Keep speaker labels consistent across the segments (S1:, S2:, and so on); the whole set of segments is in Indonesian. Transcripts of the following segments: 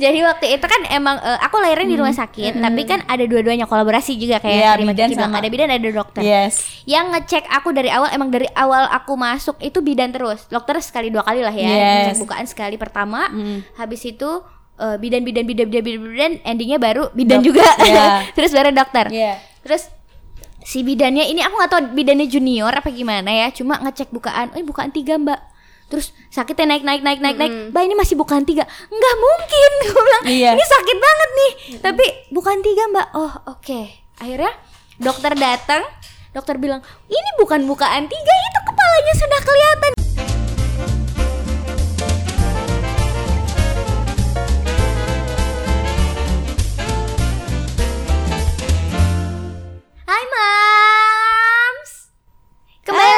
S1: Jadi waktu itu kan emang eh, aku lahirnya di rumah sakit, tapi kan ada dua-duanya kolaborasi juga kayak
S2: Iya,
S1: tadi Mbak
S2: bidan sama-
S1: ada bidan ada dokter.
S2: Yes.
S1: Yang ngecek aku dari awal emang dari awal aku masuk itu bidan terus. Dokter sekali dua kali lah ya.
S2: Yes.
S1: Ngecek bukaan sekali pertama.
S2: Mm.
S1: Habis itu eh, bidan bidan bidan bidan bidan bidan endingnya baru bidan
S2: Dok-
S1: juga.
S2: Iya.
S1: terus baru dokter.
S2: Iya.
S1: Terus si bidannya ini aku nggak tahu bidannya junior apa gimana ya. Cuma ngecek bukaan. Eh bukaan tiga mbak. Terus sakitnya naik naik naik naik naik. Mbak ini masih bukaan tiga. Nggak mungkin. Aku bilang
S2: Iya.
S1: ini sakit banget nih. Tapi bukan tiga mbak. Oh oke. Akhirnya dokter datang. Dokter bilang ini bukan bukaan tiga itu kepalanya sudah kelihatan. Hai Kembali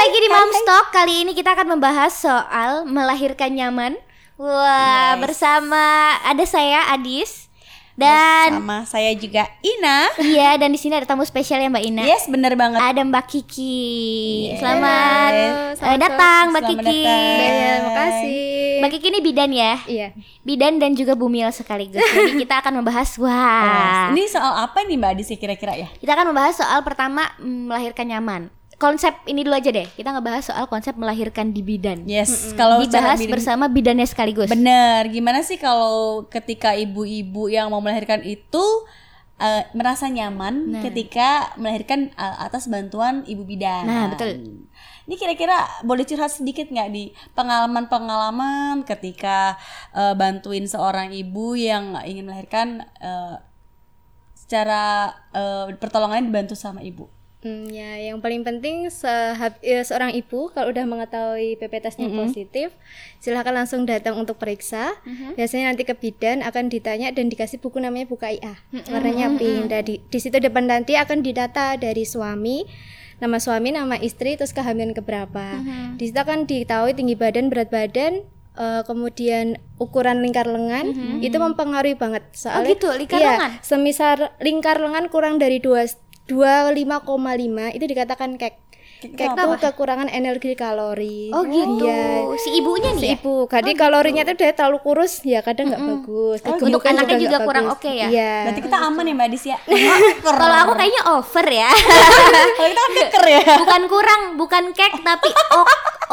S1: lagi di Moms Talk Kali ini kita akan membahas soal melahirkan nyaman Wah
S2: Yes.
S1: bersama ada saya Adis Dan
S2: Sama saya juga Ina.
S1: Iya dan di sini ada tamu spesial ya Mbak Ina
S2: Yes, bener banget.
S1: Ada Mbak Kiki
S2: Yes.
S1: Selamat
S2: Halo,
S1: eh,
S3: selamat
S1: datang Mbak
S2: Selamat
S1: Kiki
S2: datang.
S3: Iya, makasih.
S1: Mbak Kiki ini bidan ya
S3: Iya.
S1: Bidan dan juga bumil sekaligus Jadi kita akan membahas Wah
S2: Ini soal apa nih Mbak Adisi kira-kira ya?
S1: Kita akan membahas soal pertama mm, melahirkan nyaman. Konsep ini dulu aja deh. Kita ngebahas soal konsep melahirkan di bidan.
S2: Yes, kalau cara
S1: Dibahas
S2: bidan-
S1: bersama bidannya sekaligus.
S2: Bener, gimana sih kalau ketika ibu-ibu yang mau melahirkan itu eh, merasa nyaman
S1: Nah.
S2: ketika melahirkan eh, atas bantuan ibu bidan?
S1: Nah, betul.
S2: Ini kira-kira boleh curhat sedikit nggak di pengalaman-pengalaman ketika eh, bantuin seorang ibu yang ingin melahirkan eh, secara eh, pertolongannya dibantu sama ibu?
S3: Hmm, ya, yang paling penting sehab- eh, seorang ibu kalau udah mengetahui PP tesnya positif, silahkan langsung datang untuk periksa. Biasanya nanti ke bidan akan ditanya dan dikasih buku namanya buku IA, warnanya pink. Dan di, di situ depan nanti akan didata dari suami, nama suami, nama istri, terus kehamilan keberapa. Di situ akan diketahui tinggi badan, berat badan. eh, kemudian ukuran lingkar lengan itu mempengaruhi banget soalnya
S1: gitu, lingkar
S3: iya,
S1: lengan?
S3: semisal lingkar lengan kurang dari dua 25,5 itu dikatakan kek. Kek itu kekurangan energi kalori.
S1: Oh gitu.
S3: Iya.
S1: Si ibunya nih
S3: Si
S1: ya.
S3: ibu, jadi kalorinya itu dia terlalu kurus, ya kadang nggak bagus.
S1: Untuk
S3: Kegemukan
S1: anaknya juga
S3: nggak
S1: kurang oke ya?
S3: Iya.
S2: Berarti kita aman ya Mbak Adis ya?
S1: Kalau aku kayaknya over ya.
S2: Kalau kita kan keker ya?
S1: bukan kurang, bukan kek tapi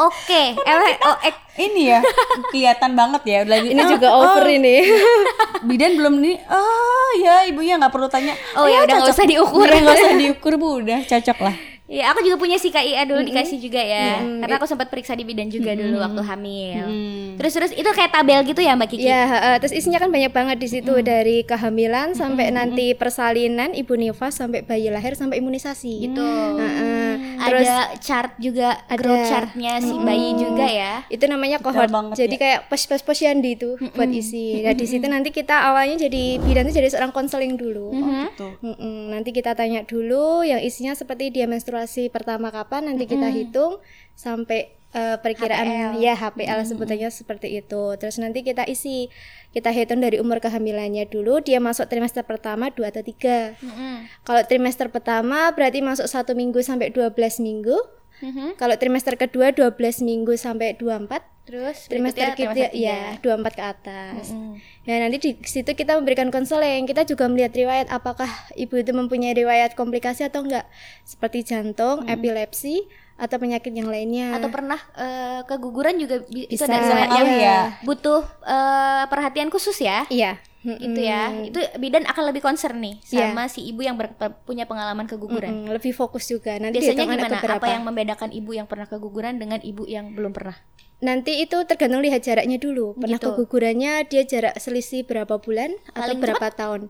S1: oke. Eh, oh,
S2: Ini ya, kelihatan banget ya. Udah
S3: Ini juga over ini.
S2: bidan belum nih oh ya ibunya nggak perlu tanya
S1: Oh, ya udah, nggak usah diukur.
S2: Udah nggak usah diukur bu udah cocok lah
S1: Iya, aku juga punya si KIA dulu dikasih juga ya. Karena aku sempat periksa di bidan juga dulu waktu hamil. Terus terus itu kayak tabel gitu ya Mbak Kiki?
S3: Ya, heeh. terus isinya kan banyak banget di situ dari kehamilan sampai nanti persalinan, ibu nifas sampai bayi lahir sampai imunisasi.
S1: Gitu.
S3: Heeh. Terus
S1: ada chart juga
S3: Ada.
S1: growth chartnya si bayi juga ya.
S3: itu namanya cohort
S2: banget
S3: jadi kayak pos-pos posyandu itu buat isi nah di situ nanti kita awalnya jadi bidan itu jadi seorang konseling dulu
S2: gitu
S3: Mm-mm. nanti kita tanya dulu yang isinya seperti dia menstruasi pertama kapan nanti kita hitung sampai eh, perkiraan ya HPL sebutannya seperti itu. Terus nanti kita isi kita hitung dari umur kehamilannya dulu dia masuk trimester pertama dua atau tiga. Kalau trimester pertama berarti masuk satu minggu sampai 12 minggu. Kalau trimester kedua 12 minggu sampai 24
S1: Terus
S3: trimester kita ya 24 ke atas. Ya nanti di situ kita memberikan konseling. Kita juga melihat riwayat apakah ibu itu mempunyai riwayat komplikasi atau enggak seperti jantung, epilepsi atau penyakit yang lainnya.
S1: atau pernah eh, keguguran juga bi- itu
S3: Bisa,
S1: ada riwayat
S2: iya.
S1: yang
S2: Iya.
S1: butuh eh, perhatian khusus ya.
S3: iya.
S1: Itu ya. Itu bidan akan lebih concern nih
S3: Iya.
S1: sama si ibu yang ber- punya pengalaman keguguran.
S3: Mm, lebih fokus juga. Nanti
S1: Biasanya gimana? Apa yang membedakan ibu yang pernah keguguran dengan ibu yang belum pernah?
S3: Nanti itu tergantung lihat jaraknya dulu. Pernah
S1: Gitu.
S3: kegugurannya dia jarak selisih berapa bulan atau
S1: Paling
S3: berapa tahun.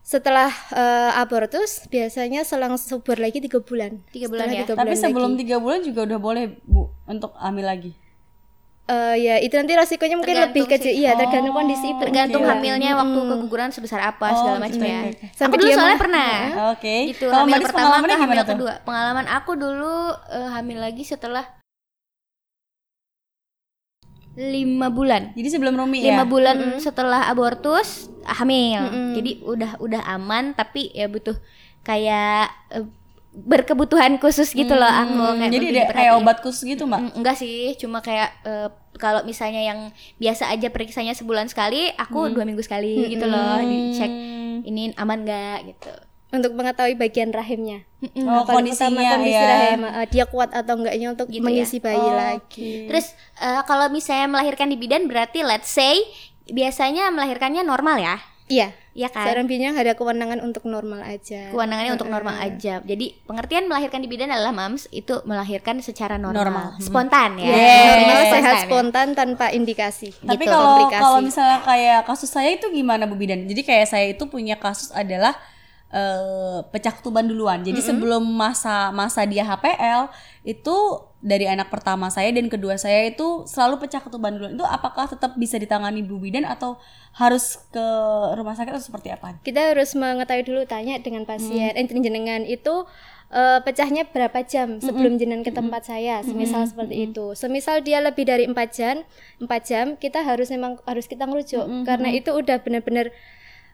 S3: Setelah eh, abortus biasanya selang subur lagi tiga bulan.
S1: Tiga bulan
S3: Setelah
S1: ya?
S3: tiga
S2: tapi
S3: bulan
S2: sebelum
S3: lagi.
S2: tiga bulan juga udah boleh bu untuk hamil lagi
S3: Eh, ya itu nanti resikonya mungkin lebih
S1: Tergantung
S3: kecil.
S1: sih.
S3: Iya tergantung kondisi.
S1: Tergantung
S2: Oke.
S1: hamilnya waktu keguguran sebesar apa segala macam
S2: gitu,
S1: ya.
S2: oke, oke.
S1: Aku
S3: Sampai
S1: dulu
S3: dia
S1: soalnya pernah.
S2: oke
S1: Gitu,
S2: kalau
S1: hamil pertama ke hamil kedua. Pengalaman aku dulu eh, hamil lagi setelah lima bulan.
S2: jadi sebelum Rumi
S1: lima
S2: ya?
S1: bulan setelah abortus hamil. Jadi udah udah aman tapi ya butuh kayak eh, berkebutuhan khusus gitu loh aku kayak
S2: Hmm, jadi ada kayak obat khusus gitu mbak?
S1: Mm, enggak sih. Cuma kayak eh, kalau misalnya yang biasa aja periksanya sebulan sekali aku dua minggu sekali gitu loh. Dicek ini aman nggak? gitu
S3: untuk mengetahui bagian rahimnya.
S2: oh
S3: Paling utama
S2: kondisinya
S3: kondisi
S2: ya
S3: rahim, eh, dia kuat atau enggaknya untuk
S1: Gitu ya.
S3: mengisi bayi
S2: Oh,
S3: lagi.
S1: Terus eh, kalau misalnya melahirkan di bidan berarti let's say biasanya melahirkannya normal ya?
S3: Iya.
S1: Iya kan?
S3: Seorang bidan ada kewenangan untuk normal aja.
S1: Kewenangannya untuk normal aja. Jadi pengertian melahirkan di bidan adalah mams itu melahirkan secara normal,
S2: Normal.
S1: spontan ya.
S2: Yes.
S3: Normal
S1: Spontan
S3: sehat
S1: ya.
S3: spontan tanpa indikasi.
S2: Tapi
S3: Gitu,
S2: kalau
S3: komplikasi.
S2: kalau misalnya kayak kasus saya itu gimana Bu Bidan? Jadi kayak saya itu punya kasus adalah eh, pecah ketuban duluan. Jadi sebelum masa masa dia HPL itu dari anak pertama saya dan kedua saya itu selalu pecah ketuban duluan. Itu apakah tetap bisa ditangani Bu Bidan atau harus ke rumah sakit atau seperti apa?
S3: kita harus mengetahui dulu tanya dengan pasien eh jenengan itu eh, pecahnya berapa jam sebelum jenengan ke tempat saya semisal seperti itu. Semisal dia lebih dari empat jam empat jam kita harus memang harus kita ngerujuk. Karena itu udah benar-benar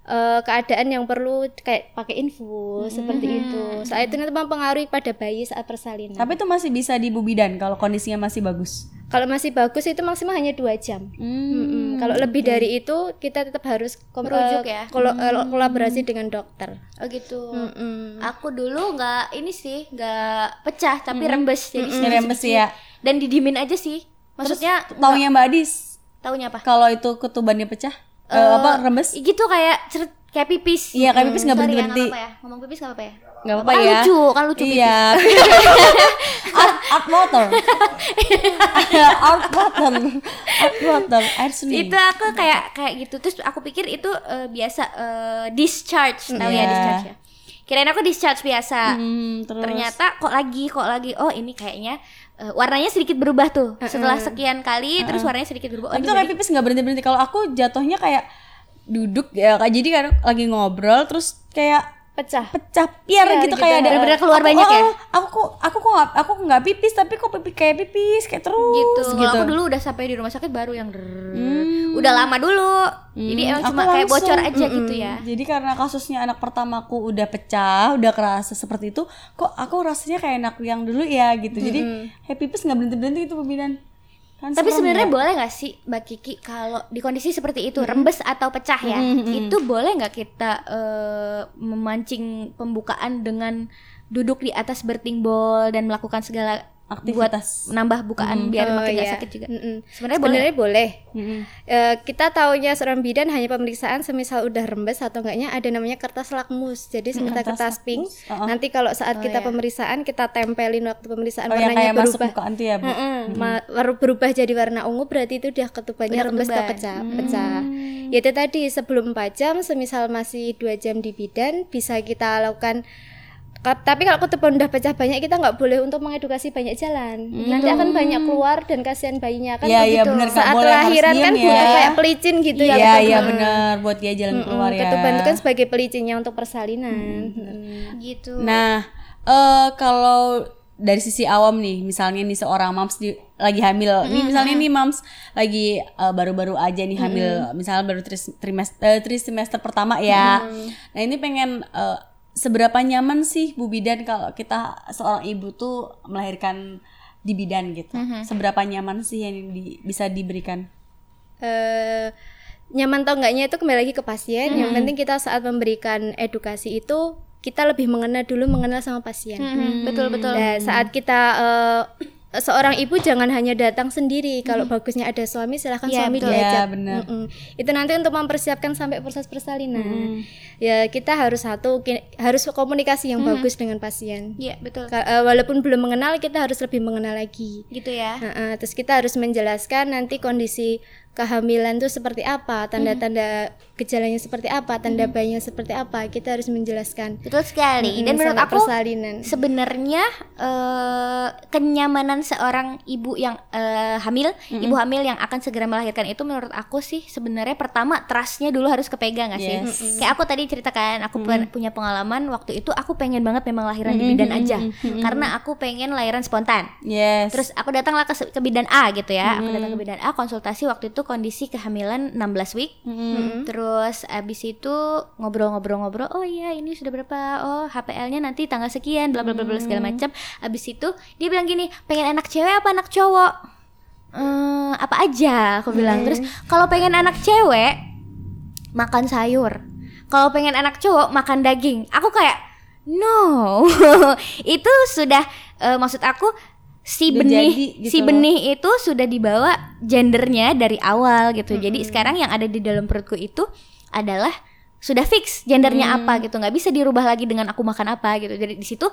S3: eh, keadaan yang perlu kayak pakai infus seperti itu saat itu nanti mempengaruhi pada bayi saat persalinan
S2: Tapi itu masih bisa di Bu Bidan kalau kondisinya masih bagus.
S3: kalau masih bagus itu maksimal hanya dua jam
S2: Hmm.
S3: Mm-mm. Kalau lebih dari itu kita tetap harus kom-
S1: Merujuk
S3: eh,
S1: ya?
S3: kolo- eh, kolaborasi dengan dokter.
S1: Oh gitu.
S3: Mm-mm.
S1: Aku dulu nggak ini sih nggak pecah tapi rembes jadi
S2: Ini
S1: sedikit-
S2: rembes ya.
S1: dan didimin aja sih. Maksudnya
S2: Taunya Mbak Adis
S1: taunya apa?
S2: kalau itu ketubannya pecah eh, apa rembes?
S1: Gitu kayak ceret kayak pipis.
S2: Iya, kayak pipis nggak
S1: Sorry ya,
S2: berhenti-berhenti.
S1: apa-apa ya. Ngomong pipis nggak apa-apa ya?
S2: Nggak apa-apa
S1: Kan
S2: ya.
S1: lucu, kan lucu pipis.
S2: Iya. art, art water. art water. Art water. Air seni.
S1: itu aku kayak kayak gitu terus aku pikir itu eh, biasa eh, discharge tahu ya
S2: Iya.
S1: discharge ya kirain aku discharge biasa
S2: Hmm, terus.
S1: ternyata kok lagi kok lagi oh ini kayaknya eh, warnanya sedikit berubah tuh setelah sekian kali terus warnanya sedikit berubah. Oh
S2: tuh kayak pipis nggak berhenti berhenti. Kalau aku jatuhnya kayak duduk ya kayak jadi kan lagi ngobrol terus kayak
S3: Pecah.
S2: pecah piar
S3: Piar
S2: gitu,
S3: gitu,
S2: kayak ada
S1: bener-bener keluar
S2: aku-
S1: banyak ya?
S2: oh, Aku kok aku kok nggak aku nggak pipis tapi kok pipi kayak pipis kayak terus
S1: gitu.
S2: Gitu.
S1: aku dulu udah sampai di rumah sakit baru yang drrrr. udah lama dulu. Jadi emang
S2: Hmm,
S1: cuma
S2: aku
S1: kayak
S2: langsung.
S1: bocor aja gitu ya.
S2: Jadi karena kasusnya anak pertamaku udah pecah, udah kerasa seperti itu, kok aku rasanya kayak anak yang dulu ya gitu. Jadi happy pipis nggak berhenti berhenti itu pembidan. Kan
S1: Tapi sebenarnya
S2: ya.
S1: boleh nggak sih Mbak Kiki kalau di kondisi seperti itu rembes atau pecah ya, itu boleh nggak kita eh, memancing pembukaan dengan duduk di atas birthing ball dan melakukan segala
S2: Aktivitas.
S1: buat menambah bukaan biar
S3: Oh,
S1: makin nggak
S3: iya.
S1: sakit juga.
S3: Mm-mm.
S1: Sebenarnya boleh.
S3: Sebenarnya boleh.
S2: Mm-mm.
S3: Eh, kita taunya seorang bidan hanya pemeriksaan semisal udah rembes atau enggaknya ada namanya kertas lakmus. Jadi semisal
S2: kertas
S3: kertas pink.
S2: lakmus, uh-uh.
S3: Nanti kalau saat
S1: Oh,
S3: kita
S1: iya.
S3: pemeriksaan kita tempelin waktu pemeriksaan
S2: Oh yang
S3: warnanya
S2: masuk
S3: berubah.
S2: bukaan tuh ya bu.
S3: Mm-mm. Ma- baru berubah jadi warna ungu berarti itu udah ketubannya
S1: Udah
S3: rembes atau
S1: ketuban.
S3: pecah. pecah. Ya itu tadi sebelum 4 jam semisal masih dua jam di bidan bisa kita lakukan Ka- tapi kalau ketuban udah pecah banyak kita nggak boleh untuk mengedukasi banyak jalan. Nanti akan banyak keluar dan kasihan bayinya kan
S2: iya,
S3: begitu.
S2: bener, nggak
S3: saat
S2: boleh, harus
S3: lahiran kan
S2: ya.
S3: kayak pelicin gitu ya
S2: Iya iya benar buat dia jalan
S3: Mm-mm,
S2: keluar ya.
S3: ketuban itu kan sebagai pelicinnya untuk persalinan. Mm-mm.
S1: Gitu.
S2: Nah, eh kalau dari sisi awam nih, misalnya nih seorang mams di, lagi hamil, nih misalnya nih mams lagi eh, baru-baru aja nih hamil, misalnya baru tris, trimester, trimester pertama ya. Nah ini pengen eh, seberapa nyaman sih Bu Bidan kalau kita seorang ibu tuh melahirkan di bidan gitu. Seberapa nyaman sih yang di- bisa diberikan?
S3: eh nyaman atau enggaknya itu kembali lagi ke pasien. Yang penting kita saat memberikan edukasi itu kita lebih mengenal dulu mengenal sama pasien.
S1: Mhm, betul betul.
S3: Nah, saat kita eh, seorang ibu jangan hanya datang sendiri. Kalau bagusnya ada suami silahkan
S1: Iya,
S3: suami
S1: betul.
S3: diajak.
S2: Iya, benar.
S3: Mm-mm. Itu nanti untuk mempersiapkan sampai proses persalinan. Ya kita harus satu harus komunikasi yang bagus dengan pasien.
S1: Iya, betul.
S3: Ka- eh, walaupun belum mengenal kita harus lebih mengenal lagi.
S1: Gitu ya.
S3: Nah, eh, terus kita harus menjelaskan nanti kondisi kehamilan itu seperti apa, tanda-tanda gejalanya seperti apa, tanda bayinya seperti apa. Kita harus menjelaskan.
S1: Betul sekali.
S3: Mm-mm,
S1: Dan menurut aku
S3: persalinan.
S1: sebenarnya eh, kenyamanan seorang ibu yang eh, hamil, ibu hamil yang akan segera melahirkan itu menurut aku sih sebenarnya pertama trustnya dulu harus kepegang gak sih?
S2: Yes.
S1: Kayak aku tadi ceritakan, aku pen- punya pengalaman waktu itu aku pengen banget memang lahiran di bidan aja, karena aku pengen lahiran spontan.
S2: Yes.
S1: Terus aku datanglah ke, ke bidan A gitu ya, aku datang ke bidan A konsultasi waktu itu kondisi kehamilan 16 week. Terus abis itu ngobrol-ngobrol-ngobrol, oh iya ini sudah berapa? Oh HPL-nya nanti tanggal sekian, bla bla bla bla segala macam. Abis itu dia bilang gini, pengen anak cewek apa anak cowok? Eh, apa aja aku bilang. Terus kalau pengen anak cewek makan sayur. Kalau pengen anak cowok makan daging. Aku kayak no. itu sudah eh, maksud aku si benih
S2: jadi gitu
S1: si
S2: loh.
S1: benih itu sudah dibawa gendernya dari awal gitu. Jadi
S2: Hmm.
S1: sekarang yang ada di dalam perutku itu adalah sudah fix gendernya
S2: Hmm.
S1: apa gitu. nggak bisa dirubah lagi dengan aku makan apa gitu. Jadi di situ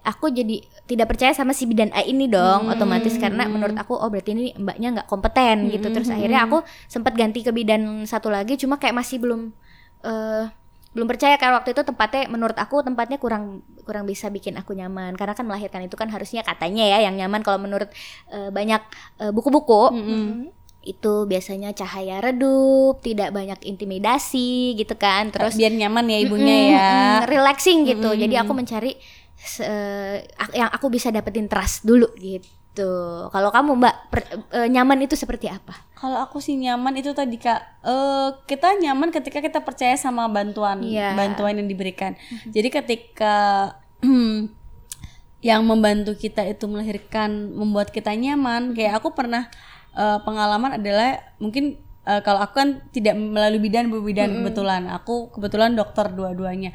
S1: aku jadi tidak percaya sama si bidan A ini dong
S2: Hmm.
S1: otomatis karena menurut aku oh berarti ini mbaknya nggak kompeten gitu
S2: Hmm.
S1: terus akhirnya aku sempat ganti ke bidan satu lagi cuma kayak masih belum eh belum percaya karena waktu itu tempatnya menurut aku tempatnya kurang kurang bisa bikin aku nyaman karena kan melahirkan itu kan harusnya katanya ya yang nyaman kalau menurut eh, banyak eh, buku-buku itu biasanya cahaya redup tidak banyak intimidasi gitu kan terus
S2: biar nyaman ya ibunya
S1: Mm,
S2: ya.
S1: mm, relaxing gitu. Jadi aku mencari ak- yang aku bisa dapetin trust dulu gitu. Kalau kamu Mbak per- eh, nyaman itu seperti apa?
S2: Kalau aku sih nyaman itu tadi kak, eh kita nyaman ketika kita percaya sama bantuan,
S1: Iya.
S2: bantuan yang diberikan. Jadi ketika yang membantu kita itu melahirkan, membuat kita nyaman, kayak aku pernah eh, pengalaman adalah mungkin eh, kalau aku kan tidak melalui bidan bu bidan kebetulan, aku kebetulan dokter dua-duanya.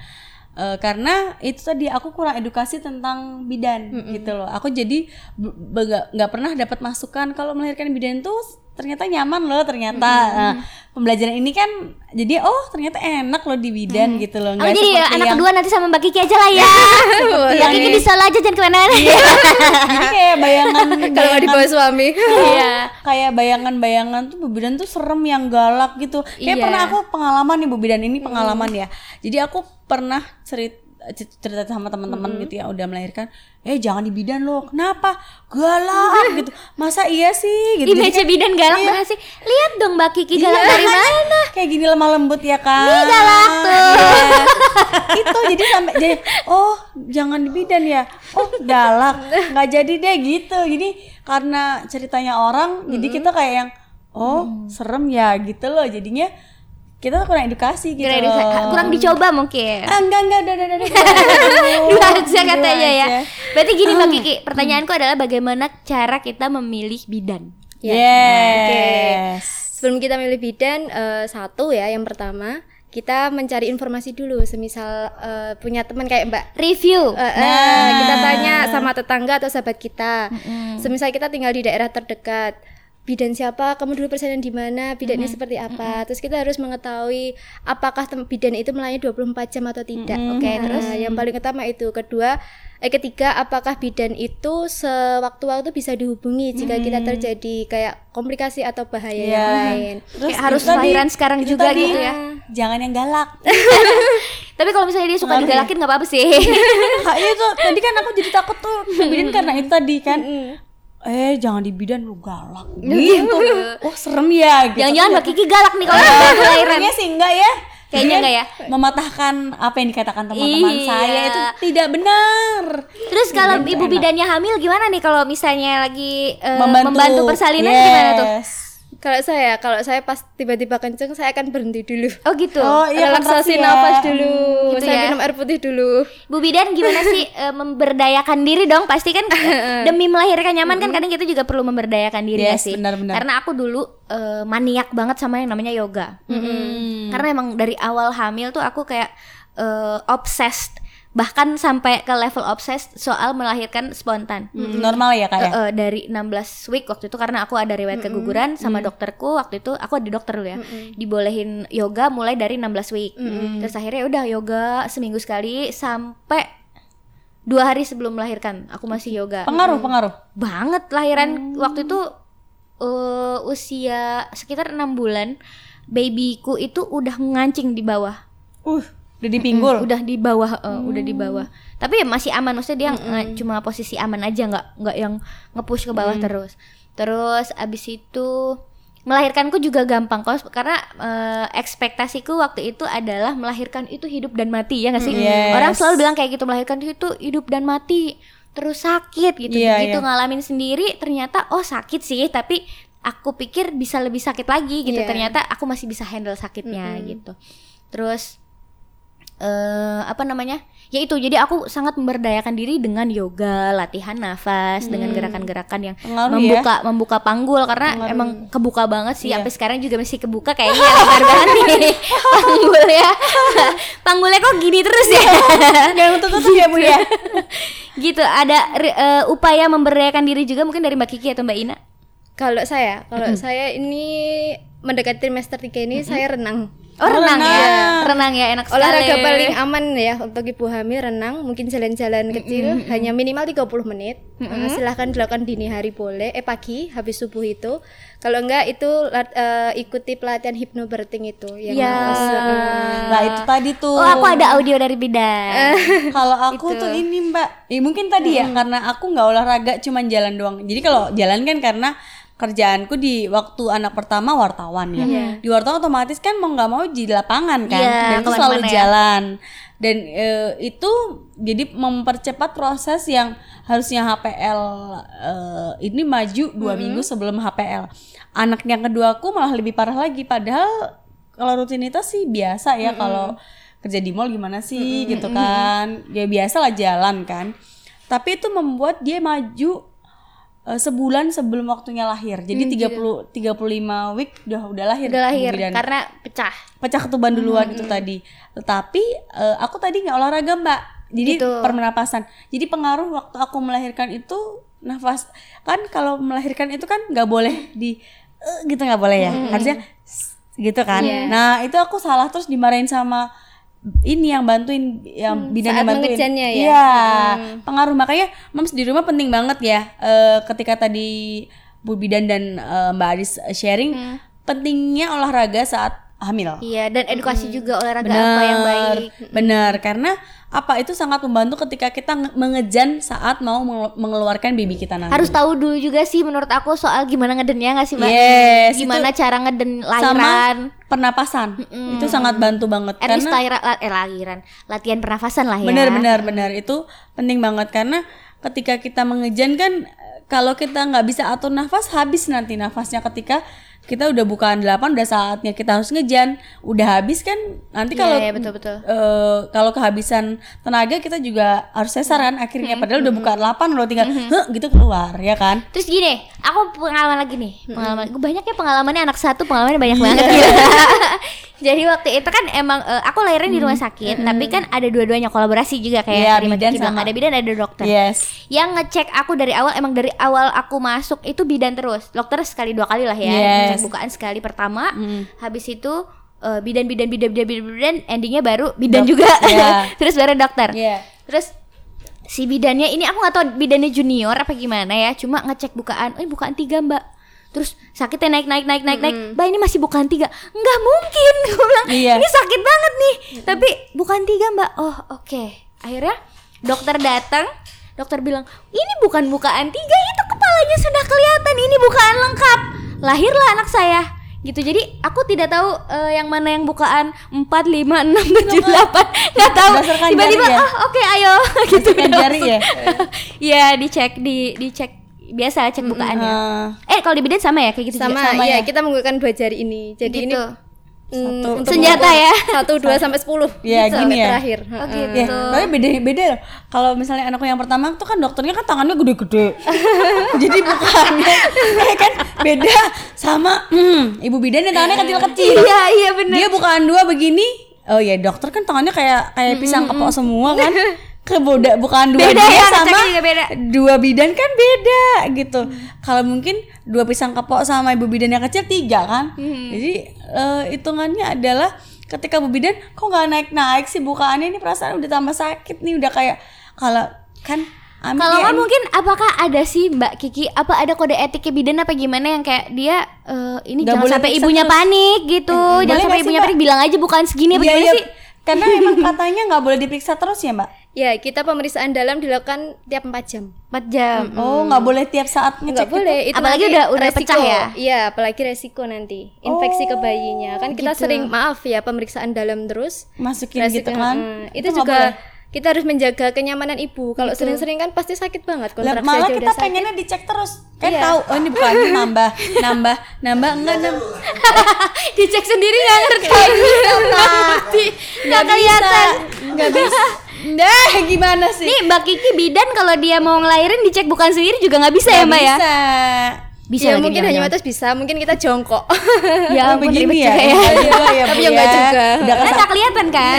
S2: Eh, karena itu tadi aku kurang edukasi tentang bidan gitu loh. Aku jadi nggak nggak pernah dapat masukan kalau melahirkan bidan tuh ternyata nyaman loh ternyata. Nah, pembelajaran ini kan jadi oh ternyata enak loh di bidan gitu loh.
S1: Aku
S2: Nggak
S1: jadi
S2: seperti
S1: anak
S2: yang-
S1: kedua nanti sama Mbak Kiki aja lah ya. Mbak
S2: yang
S1: Kiki
S2: ini.
S1: di Solo aja jangan ke mana-mana.
S2: jadi kayak bayangan
S3: Kalau
S2: bayangan-
S3: dibawa suami.
S1: Iya.
S2: kayak bayangan-bayangan tuh Bu Bidan tuh serem yang galak gitu. Kayak
S1: Iya.
S2: pernah aku pengalaman nih Bu Bidan ini pengalaman ya. Jadi aku pernah cerita cerita sama teman-teman gitu ya udah melahirkan eh jangan di bidan loh. Kenapa? Galak gitu. Masa iya sih? gitu.
S1: Image bidan galak
S2: Iya.
S1: banget sih. Lihat dong Mbak Kiki
S2: Iya,
S1: galak dari
S2: makanya.
S1: mana?
S2: kayak gini lemah lembut ya kan
S1: Nih galak tuh.
S2: Iya. itu jadi sampai jadi oh jangan di bidan ya. Oh galak. Nggak jadi deh gitu. Jadi karena ceritanya orang jadi kita kayak yang oh serem ya gitu loh. Jadinya kita tuh kurang edukasi gitu
S1: Kurang,
S2: loh.
S1: kurang dicoba mungkin.
S2: Ah, enggak enggak udah udah udah.
S1: Dua aja katanya ya. Berarti gini Mbak Kiki, pertanyaanku adalah bagaimana cara kita memilih bidan?
S2: yes
S3: Sebelum kita milih bidan, eh, satu ya, yang pertama kita mencari informasi dulu. Semisal eh, punya teman kayak Mbak
S1: Review.
S3: Eh, eh, kita tanya sama tetangga atau sahabat kita. Semisal kita tinggal di daerah terdekat, bidan siapa? Kamu dulu persalinan di mana? Bidannya seperti apa? Terus kita harus mengetahui apakah bidan itu melayani 24 jam atau tidak. Oke, terus yang paling utama itu. Kedua, eh ketiga, apakah bidan itu sewaktu-waktu bisa dihubungi jika kita terjadi kayak komplikasi atau bahaya yang
S2: Iya.
S3: lain.
S2: Terus
S1: Kayak harus lahiran sekarang
S2: itu
S1: juga
S2: tadi,
S1: gitu ya.
S2: jangan yang galak
S1: Tapi kalau misalnya dia suka
S2: Pengaruh ya?
S1: digalakin nggak apa-apa sih.
S2: Kak, iya tuh tadi kan aku jadi takut tuh bidan karena itu tadi kan. Eh jangan di bidan lu galak gitu. Oh serem ya gitu.
S1: Jangan-jangan Mbak Kiki galak nih kalau udah lahiran.
S2: Kayaknya sih enggak ya.
S1: Kayaknya enggak ya.
S2: Mematahkan apa yang dikatakan teman-teman
S1: Iya.
S2: saya itu tidak benar.
S1: Terus kalau ibu
S2: enak.
S1: bidannya hamil gimana nih kalau misalnya lagi eh,
S2: membantu,
S1: membantu, persalinan gimana tuh?
S3: Kalau saya, kalau saya pas tiba-tiba kenceng, saya akan berhenti dulu.
S1: Oh gitu.
S2: Oh iya
S3: relaksasi
S2: ya.
S3: nafas dulu
S1: Gitu
S3: saya
S1: ya.
S3: minum air putih dulu
S1: Bu Bidan gimana sih eh, memberdayakan diri dong? Pasti kan demi melahirkan nyaman kan kadang kita juga perlu memberdayakan diri ya
S2: Yes,
S1: sih.
S2: benar-benar.
S1: Karena aku dulu eh, maniak banget sama yang namanya yoga.
S2: Hmm.
S1: Karena emang dari awal hamil tuh aku kayak eh, obsessed bahkan sampai ke level obsessed soal melahirkan spontan.
S2: Hmm, normal ya kak ya.
S1: Eh, eh, dari 16 week waktu itu karena aku ada riwayat keguguran sama dokterku waktu itu aku ada dokter dulu ya. Dibolehin yoga mulai dari 16 week. Terus akhirnya udah yoga seminggu sekali sampai dua hari sebelum melahirkan aku masih yoga.
S2: Pengaruh pengaruh.
S1: banget lahiran. Waktu itu eh, usia sekitar enam bulan babyku itu udah ngancing di bawah.
S2: Uh udah di pinggul.
S1: udah di bawah eh, udah di bawah. Tapi ya masih aman maksudnya dia nggak cuma posisi aman aja nggak nggak yang ngepush ke bawah terus. Terus abis itu melahirkanku juga gampang kok karena eh, ekspektasiku waktu itu adalah melahirkan itu hidup dan mati ya nggak sih?
S2: Yes.
S1: orang selalu bilang kayak gitu melahirkan itu hidup dan mati terus sakit gitu.
S2: Iya,
S1: begitu
S2: iya.
S1: ngalamin sendiri ternyata oh sakit sih tapi aku pikir bisa lebih sakit lagi gitu.
S3: Iya.
S1: ternyata aku masih bisa handle sakitnya gitu. Terus eh apa namanya? Ya itu jadi aku sangat memberdayakan diri dengan yoga latihan nafas dengan gerakan-gerakan yang
S2: Pengaruh ya?
S1: membuka membuka panggul karena emang kebuka banget sih.
S2: Iya.
S1: sampai sekarang juga masih kebuka kayaknya lebar banget nih panggulnya panggulnya kok gini terus ya?
S2: Jangan tutup ya bu ya.
S1: gitu ada eh, upaya memberdayakan diri juga mungkin dari Mbak Kiki atau Mbak Ina?
S3: Kalau saya, kalau saya ini mendekati trimester 3 ini saya renang.
S1: Oh renang, ya
S2: renang.
S1: renang ya enak sekali
S3: Olahraga paling aman ya untuk ibu hamil renang, mungkin jalan-jalan kecil hanya minimal 30 menit. Eh, silahkan dilakukan dini hari boleh, eh pagi habis subuh itu. Kalau enggak itu eh, ikuti pelatihan hypnobirthing itu yang
S1: Ya.
S3: nafas, eh,
S2: Nah itu tadi tuh.
S1: oh aku ada audio dari bidan
S2: Kalau aku tuh ini mbak, ya mungkin tadi ya karena aku nggak olahraga cuman jalan doang. Jadi kalau jalan kan karena kerjaanku di waktu anak pertama wartawan ya. Di wartawan otomatis kan mau nggak mau di lapangan kan,
S1: Iya,
S2: dan itu selalu
S1: ya.
S2: jalan. Dan eh, itu jadi mempercepat proses yang harusnya HPL eh, ini maju dua minggu sebelum HPL. Anak yang kedua aku malah lebih parah lagi. Padahal kalau rutinitas sih biasa ya kalau kerja di mall gimana sih gitu kan ya biasa lah jalan kan tapi itu membuat dia maju eh, sebulan sebelum waktunya lahir. Jadi 30 35 week udah udah lahir
S1: udah lahir
S2: Bidan.
S1: karena pecah.
S2: Pecah ketuban duluan itu tadi. Tetapi eh, aku tadi nggak olahraga mbak. Jadi
S1: Gitu.
S2: pernapasan. Jadi pengaruh waktu aku melahirkan itu nafas. Kan kalau melahirkan itu kan nggak boleh di eh, gitu nggak boleh ya? Harusnya s- gitu kan?
S1: Iya.
S2: nah itu aku salah terus dimarahin sama ini yang bantuin yang bidan yang bantuin.
S3: mengejannya ya?
S2: Iya, pengaruh. Makanya moms di rumah penting banget ya eh, ketika tadi Bu Bidan dan eh, Mbak Adis sharing pentingnya olahraga saat hamil.
S1: Iya dan edukasi juga olahraga apa yang baik.
S2: Benar, karena apa? Itu sangat membantu ketika kita nge- mengejan saat mau menge- mengeluarkan baby kita nanti.
S1: harus tahu dulu juga sih menurut aku soal gimana ngedennya nggak sih mbak?
S2: Yes,
S1: gimana cara ngeden
S2: sama
S1: lahiran?
S2: pernapasan. Itu sangat bantu banget
S1: at
S2: karena
S1: lahir, la- eh, lahiran. Latihan pernafasan lah ya.
S2: Benar benar benar itu penting banget karena ketika kita mengejan kan eh, kalau kita nggak bisa atur nafas habis nanti nafasnya. Ketika kita udah bukaan 8 udah saatnya kita harus ngejan udah habis kan nanti
S1: Iya,
S2: kalau
S1: iya, betul-betul.
S2: eh, kalau kehabisan tenaga kita juga harus sesar kan akhirnya padahal udah bukaan 8 udah tinggal "Heh," gitu keluar ya kan
S1: Terus gini, aku pengalaman lagi nih, pengalaman. Gue banyak ya pengalamannya anak satu, pengalamannya banyak banget. ya. Jadi waktu itu kan emang eh, aku lahirnya di rumah sakit, tapi kan ada dua-duanya kolaborasi juga kayak
S2: Iya,
S1: tadi Mbak
S2: bidan sama-
S1: ada bidan ada dokter.
S2: yes
S1: Yang ngecek aku dari awal emang dari awal aku masuk itu bidan terus. Dokter sekali dua kali lah ya.
S2: Yes.
S1: Ngecek bukaan sekali pertama, habis itu eh, bidan bidan bidan bidan bidan, bidan endingnya baru bidan juga.
S2: Iya.
S1: terus baru dokter.
S2: Iya.
S1: Terus si bidannya ini aku nggak tahu bidannya junior apa gimana ya cuma ngecek bukaan. Eh bukaan tiga mbak. Terus sakitnya naik naik naik naik naik. Mbak ini masih bukaan tiga. Nggak mungkin gue bilang.
S2: Iya.
S1: ini sakit banget nih. Tapi bukan tiga mbak. Oh oke. Akhirnya dokter datang. Dokter bilang ini bukan bukaan tiga itu kepalanya sudah kelihatan. Ini bukaan lengkap lahirlah anak saya. Gitu. Jadi aku tidak tahu eh, yang mana yang bukaan 4, 5, 6, 7, 8 nggak tahu. tiba-tiba
S2: ya?
S1: oh oke ayo. Gitu udah
S2: jari ya?
S1: Iya dicek di dicek. Biasa cek bukaannya.
S2: Eh,
S1: eh kalau di bidan sama ya? Kayak gitu
S3: sama,
S1: juga?
S3: ya, kita menggunakan dua jari ini. Jadi ini mm, untuk
S1: senjata ya
S3: satu dua sampai sepuluh.
S2: Iya,
S3: Gitu,
S2: gini ya.
S3: Terakhir.
S1: oh gitu
S2: Ya, tapi beda beda. Kalau misalnya anakku yang pertama tuh kan dokternya kan tangannya gede-gede. Jadi bukannya ya kan beda sama hmm, ibu bidan yang tangannya kecil-kecil.
S1: iya iya bener
S2: Dia bukan dua begini. Oh ya, dokter kan tangannya kayak kayak pisang kepok semua kan. Ke boda bukan dua
S1: Beda
S2: dia
S1: ya,
S2: sama
S1: beda.
S2: dua bidan kan beda gitu. Kalau mungkin dua pisang kepok sama ibu bidan yang kecil tiga kan. Jadi eh, hitungannya adalah ketika bu bidan kok nggak naik naik sih bukaannya ini perasaan udah tambah sakit nih udah kayak kalau kan
S1: kalau
S2: ya, ini-
S1: mungkin apakah ada sih Mbak Kiki apa ada kode etiknya bidan apa gimana yang kayak dia eh, ini
S2: Nggak
S1: jangan sampai ibunya
S2: terus.
S1: panik gitu
S2: boleh
S1: jangan sampai
S2: sih,
S1: ibunya
S2: Mbak?
S1: panik bilang aja bukan segini apa gimana
S2: iya.
S1: sih
S2: karena emang katanya nggak boleh diperiksa terus ya mbak
S3: Ya, kita pemeriksaan dalam dilakukan tiap 4 jam.
S1: 4 jam
S2: oh nggak boleh tiap saat ngecek
S3: Enggak boleh, itu
S1: Apalagi udah- udah
S3: resiko.
S1: pecah ya?
S3: Iya, apalagi resiko nanti infeksi ke bayinya. Kan kita
S1: gitu.
S3: sering maaf ya pemeriksaan dalam terus.
S2: masukin
S3: Resiko-
S2: gitu kan
S3: mm, itu,
S2: nggak
S3: juga kita harus menjaga kenyamanan ibu. Kalau sering-sering kan pasti sakit banget kontraksi
S2: malah
S3: aja
S2: kita
S3: udah sakit.
S2: pengennya dicek terus kan
S3: Iya.
S2: tahu oh ini bukan nambah nambah nambah enggak nambah
S1: Dicek sendiri nggak ngerti. Ngerti. Nggak kelihatan.
S2: nggak bisa nah gimana sih
S1: Nih Mbak Kiki bidan kalau dia mau ngelahirin dicek bukan sendiri juga nggak bisa ya
S2: Nggak
S1: Mbak ya?
S2: bisa
S1: Bisa
S3: ya mungkin hanya batas bisa, mungkin kita jongkok.
S1: Ya
S2: Oh,
S1: ampun
S2: begini
S1: ribet
S2: ya,
S1: ya.
S2: Ya
S3: Tapi ya enggak
S2: ya.
S3: juga.
S2: udah kesak
S1: nggak kelihatan kan?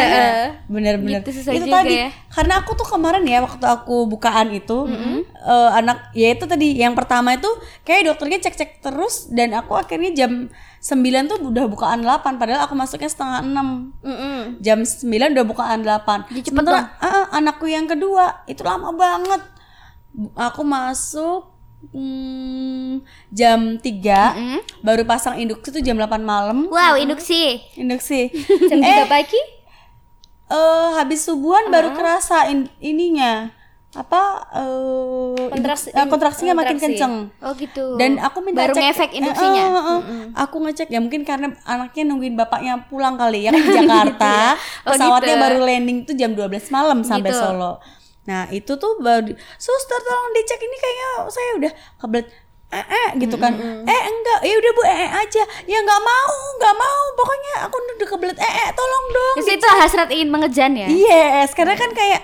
S2: bener-bener
S1: Gitu
S2: itu
S1: juga
S2: tadi
S1: ya.
S2: karena aku tuh kemarin ya waktu aku bukaan itu eh, anak ya itu tadi yang pertama itu kayak dokternya cek-cek terus dan aku akhirnya jam 9 tuh udah bukaan 8 padahal aku masuknya setengah 6
S3: Mm-mm.
S2: jam 9 udah bukaan 8
S1: Jadi cepet
S2: sementara ah, anakku yang kedua itu lama banget. Aku masuk hmm, jam 3 baru pasang induksi itu jam 8 malam.
S1: Wow, induksi.
S2: induksi.
S3: Jam
S2: eh
S3: 3 pagi?
S2: eh habis subuhan baru kerasa in- ininya apa eh
S3: Kontraksi-
S2: eh, kontraksinya makin
S3: kontraksi.
S2: kenceng
S1: Oh gitu.
S2: dan aku minta
S1: baru
S2: cek
S1: ngefek
S2: eh,
S1: induksinya.
S2: eh, eh, eh. aku ngecek ya mungkin karena anaknya nungguin bapaknya pulang kali ya kan di Jakarta
S1: Oh,
S2: pesawatnya
S1: gitu.
S2: baru landing tuh jam 12 malam sampai
S1: Gitu.
S2: Solo nah itu tuh baru suster tolong dicek ini kayaknya saya udah kebelet eh, eh gitu kan eh enggak ya udah bu eh, eh aja ya nggak mau nggak mau pokoknya aku udah kebelet eh, eh tolong dong
S1: Terus itu hasrat ingin mengejan ya?
S2: yes karena kan kayak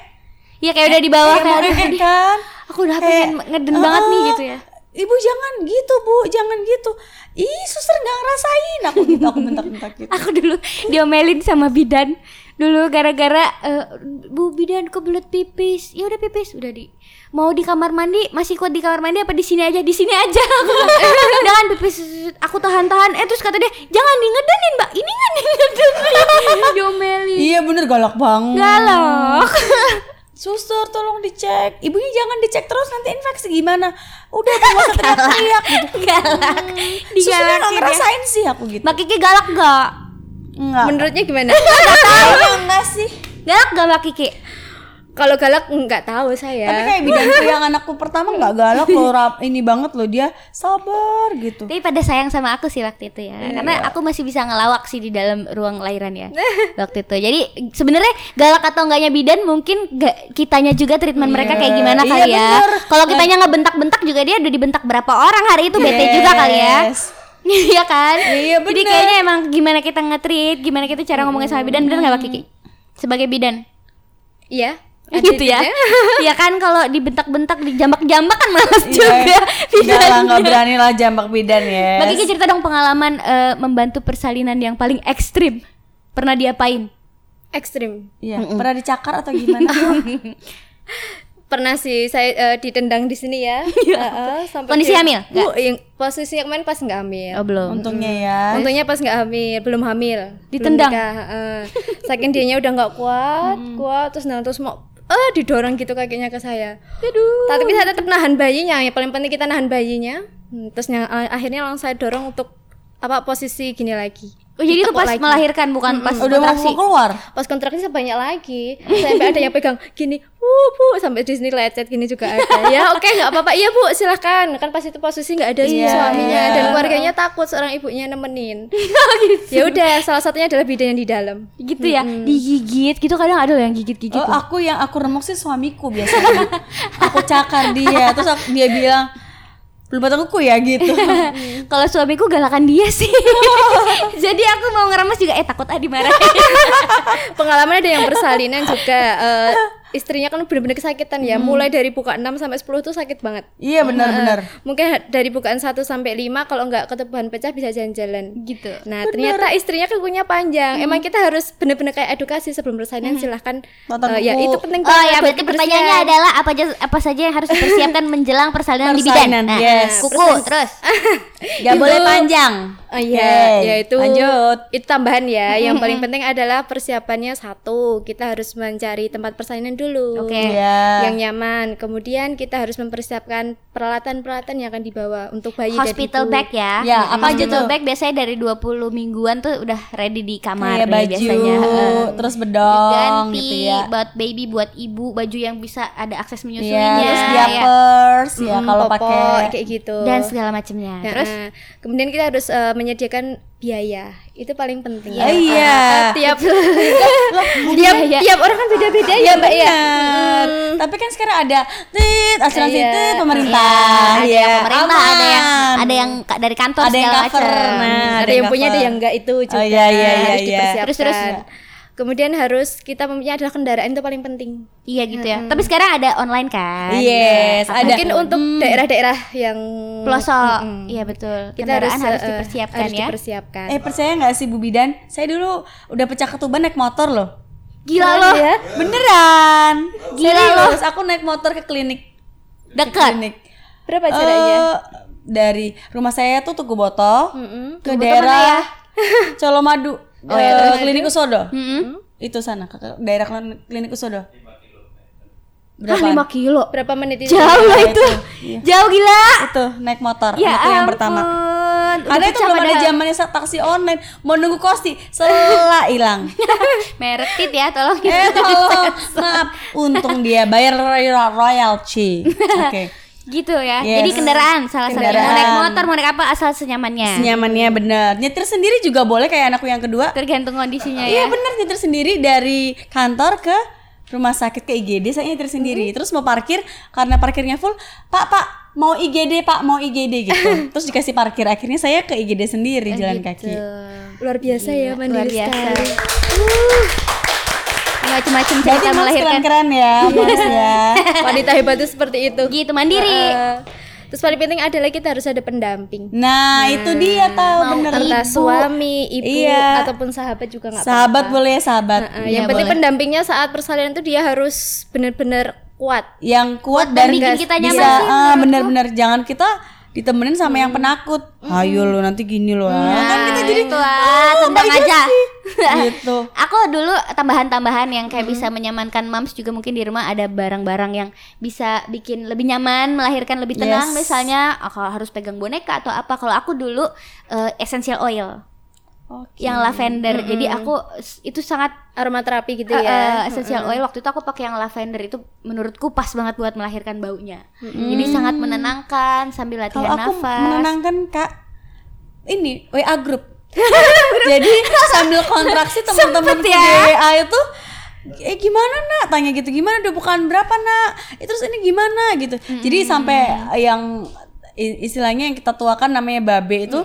S1: Iya kayak udah di bawah
S2: kayak
S1: kan.
S2: eh, kan
S1: Aku udah pengen ngeden banget nih
S2: "Ah,
S1: gitu ya.
S2: Ibu jangan gitu bu, jangan gitu. Ih suster nggak ngerasain aku gitu, aku bentak-bentak gitu.
S1: Aku dulu diomelin sama bidan dulu gara-gara eh, Bu bidan kebelet pipis. Ya udah pipis, udah di mau di kamar mandi masih kuat di kamar mandi apa di sini aja di sini aja kan pipis aku tahan-tahan eh terus kata dia jangan di ngedenin mbak ini kan di ngedenin diomelin
S2: Iya bener galak banget.
S1: galak
S2: Suster tolong dicek. Ibunya jangan dicek terus nanti infeksi gimana? Udah usah teriak-teriak gitu.
S1: galak
S2: Susternya nggak
S1: digalakin ya.
S2: ngerasain sih aku gitu.
S1: mbak Kiki galak gak
S2: Enggak.
S3: Menurutnya gimana?
S2: Kayaknya enggak sih.
S1: galak gak mbak Kiki
S3: Kalau galak nggak tahu saya.
S2: Tapi kayak bidanku yang anakku pertama nggak galak loh, rap ini banget loh dia sabar gitu.
S1: Tapi pada sayang sama aku sih waktu itu ya, karena aku masih bisa ngelawak sih di dalam ruang lahiran ya waktu itu. Jadi sebenarnya galak atau enggaknya bidan mungkin ga- kitanya juga treatment mereka kayak gimana
S2: Iya,
S1: kali ya.
S2: bener.
S1: Kalau kitanya ngebentak-bentak juga dia udah dibentak berapa orang hari itu bete juga kali ya. Iya kan?
S2: Iya,
S1: Jadi
S2: bener.
S1: kayaknya emang gimana kita nge-treat, gimana kita cara ngomongin sama bidan, bener nggak Pak Kiki? Sebagai bidan.
S3: Iya. Ada
S1: gitu ya. Iya kan kalau dibentak-bentak, dijambak-jambak kan males
S2: Iya.
S1: juga
S2: Enggak lah,
S1: bidannya.
S2: nggak berani lah jambak bidan ya.
S1: Kiki cerita dong pengalaman eh, membantu persalinan yang paling ekstrim. Pernah diapain?
S3: Ekstrim.
S2: Iya, pernah dicakar atau gimana?
S3: Pernah sih saya eh, ditendang di sini ya. Heeh, sampai
S1: Kondisi hamil?
S3: Bu, yang posisinya kemarin pas nggak hamil.
S1: Oh, belum.
S2: Untungnya ya.
S3: Untungnya pas nggak hamil, belum hamil.
S1: Ditendang?
S3: Belum nikah, heeh. Saking dianya udah nggak kuat, kuat terus nah terus mau eh didorong gitu kakinya ke saya.
S1: Aduh.
S3: Tapi saya tetap nahan bayinya. Yang paling penting kita nahan bayinya. Hmm, Terus yang eh, akhirnya langsung saya dorong untuk apa posisi gini lagi.
S1: Oh, jadi itu pas
S3: lagi.
S1: melahirkan bukan pas
S2: Udah
S1: kontraksi.
S2: mau keluar.
S3: Pas kontraksi banyak lagi. Sampai ada yang pegang gini, "Uh, Bu," sampai di sini lecet gini juga ada. Ya, oke, nggak apa-apa. Iya, Bu, silahkan Kan pas itu posisi nggak ada
S2: Iya,
S3: suaminya
S2: iya.
S3: dan keluarganya takut seorang ibunya nemenin. Ya udah, salah satunya adalah bidan yang di dalam.
S1: Gitu ya, digigit gitu kadang ada loh yang gigit-gigit.
S2: Oh, aku yang aku remuk sih suamiku biasanya. aku cakar dia, terus aku- dia bilang belum batang kuku ya gitu.
S1: Kalau suamiku galakan dia sih. Jadi aku mau ngeremes juga eh takut ah dimarahin.
S3: Pengalaman ada yang persalinan juga eh, istrinya kan benar-benar kesakitan ya. Mulai dari buka 6 sampai 10 tuh sakit banget.
S2: iya benar-benar.
S3: Mungkin ha- dari bukaan 1 sampai 5 kalau nggak ketebalan pecah bisa jalan-jalan.
S1: gitu.
S3: Nah, ternyata istrinya kukunya panjang. Emang kita harus bener-bener kayak edukasi sebelum persalinan silahkan
S2: Potong
S3: eh, ya itu penting
S1: Oh ya berarti pertanyaannya adalah apa aja apa saja yang harus dipersiapkan menjelang persalinan di bidan.
S2: Persalinan,
S1: Nah,
S2: yes.
S1: kuku terus.
S2: Gak boleh panjang.
S3: Oh iya, ya itu
S2: lanjut.
S3: itu tambahan ya. Yang paling penting adalah persiapannya satu, kita harus mencari tempat persalinan dulu.
S1: Oke.
S2: Iya.
S3: Yang nyaman. Kemudian kita harus mempersiapkan peralatan-peralatan yang akan dibawa untuk bayi
S1: Hospital bag ya.
S2: Ya, apa aja
S1: Hospital
S2: tuh?
S1: bag biasanya dari 20 mingguan tuh udah ready di kamar
S2: Kayak
S1: nih
S2: baju,
S1: biasanya. Heeh.
S2: terus bedong
S1: ganti
S2: gitu ya.
S1: buat baby buat ibu baju yang bisa ada akses
S2: Iya,
S1: menyusuinya
S2: terus
S1: ya.
S2: diapers ya
S3: Mm,
S2: kalau pakai
S3: kayak gitu.
S1: dan segala macamnya.
S3: Nah,
S1: Terus
S3: kemudian kita harus eh, menyediakan biaya. Itu paling penting.
S2: Oh, iya.
S3: Tiap
S2: Lah,
S3: tiap tiap orang kan beda-beda ya mbak ya
S2: benar. Tapi kan sekarang ada tit asuransi
S3: Iya.
S2: tit pemerintah.
S1: ada
S2: ya,
S1: yang pemerintah, ada yang ada yang dari kantor
S2: Ada yang cover.
S1: macam.
S2: Nah,
S3: ada yang punya ada yang enggak itu juga
S2: Oh, iya, iya, iya,
S3: harus
S2: iya.
S3: dipersiapkan
S1: Terus, terus.
S3: Kemudian harus kita mempunyai adalah kendaraan itu paling penting
S1: Iya gitu ya. Tapi sekarang ada online kan?
S2: Yes, ada.
S3: mungkin untuk daerah-daerah yang
S1: Pelosok. Iya betul.
S3: kita harus,
S1: Kendaraan harus,
S3: eh,
S1: dipersiapkan
S3: harus
S1: ya.
S3: dipersiapkan
S2: Eh percaya nggak sih Bu Bidan? Saya dulu udah pecah ketuban naik motor loh.
S1: Gila
S3: Keren
S1: loh.
S3: ya.
S2: Beneran.
S1: Gila
S2: Serius, aku naik motor ke klinik.
S1: Dekat.
S2: Klinik.
S3: berapa jaraknya
S2: Eh, dari rumah saya tuh Tugu Boto
S3: Mm-mm.
S2: ke daerah Colomadu.
S1: Oh, ya,
S2: klinik Usodo.
S1: Mm-mm.
S2: Itu sana daerah klin- klinik Usodo.
S1: Ah, 5 kilo.
S3: berapa menit itu
S1: Jauh lah
S2: Iya,
S1: itu.
S2: Iya.
S1: Jauh gila.
S2: Itu naik motor
S1: Ya
S2: yang
S1: ampun.
S2: pertama.
S1: Udah
S2: Karena itu belum ada zamannya taksi online. Mau nunggu kosti, sela hilang.
S1: Merek tit ya, tolong.
S2: eh tolong, maaf. Untung dia bayar royal royalty. Oke.
S1: Gitu ya.
S2: Yes.
S1: Jadi kendaraan salah satunya. Mau naik motor, mau naik apa asal senyamannya.
S2: Senyamannya bener. Nyetir sendiri juga boleh kayak anakku yang kedua.
S1: Tergantung kondisinya
S2: Iya
S1: ya.
S2: bener nyetir sendiri dari kantor ke rumah sakit ke IGD saya nyetir sendiri. Terus mau parkir karena parkirnya full, Pak Pak mau IGD Pak mau IGD gitu. Terus dikasih parkir akhirnya saya ke IGD sendiri jalan kaki.
S3: luar biasa ya
S1: Luar
S3: mandiri
S1: biasa.
S3: sekali
S1: Macam-macam
S2: Berarti
S1: cerita
S2: Mas
S1: melahirkan.
S2: keren-keren ya Mas ya.
S3: wanita hebat itu seperti itu
S1: Gitu mandiri.
S3: Eh, terus paling penting adalah kita harus ada pendamping
S2: Nah itu dia tahu bener.
S3: entah suami ibu
S2: Iya.
S3: ataupun sahabat juga nggak
S2: Sahabat
S3: apa-apa.
S2: boleh ya sahabat.
S3: Eh, yang penting pendampingnya saat persalinan itu dia harus benar-benar kuat
S2: Yang kuat
S1: dan
S2: dan
S1: bikin kita nyaman
S2: bisa
S1: sih,
S2: ah, bener-bener jangan kita ditemenin sama yang penakut. Ayo lo nanti gini loh. kan kita jadi
S1: itu ah,
S2: "Oh,
S1: tendang
S2: Mbak
S1: aja.
S2: Jessi." gitu.
S1: Aku dulu tambahan-tambahan yang kayak bisa menyamankan moms juga mungkin di rumah ada barang-barang yang bisa bikin lebih nyaman, melahirkan lebih tenang.
S2: Yes.
S1: Misalnya ah, kalau harus pegang boneka atau apa. Kalau aku dulu eh, essential oil
S2: Oke.
S1: yang lavender. Jadi aku itu sangat
S3: aromaterapi gitu ya
S1: essential oil waktu itu aku pakai yang lavender itu menurutku pas banget buat melahirkan baunya. Jadi sangat menenangkan sambil
S2: Kalau
S1: latihan
S2: aku
S1: nafas.
S2: menenangkan kak, ini WA grup. Jadi sambil kontraksi teman-teman
S1: ya.
S2: WA itu eh gimana nak? Tanya gitu gimana? Udah bukan berapa nak? Eh, terus ini gimana? Gitu. Jadi sampai yang istilahnya yang kita tuakan namanya babe itu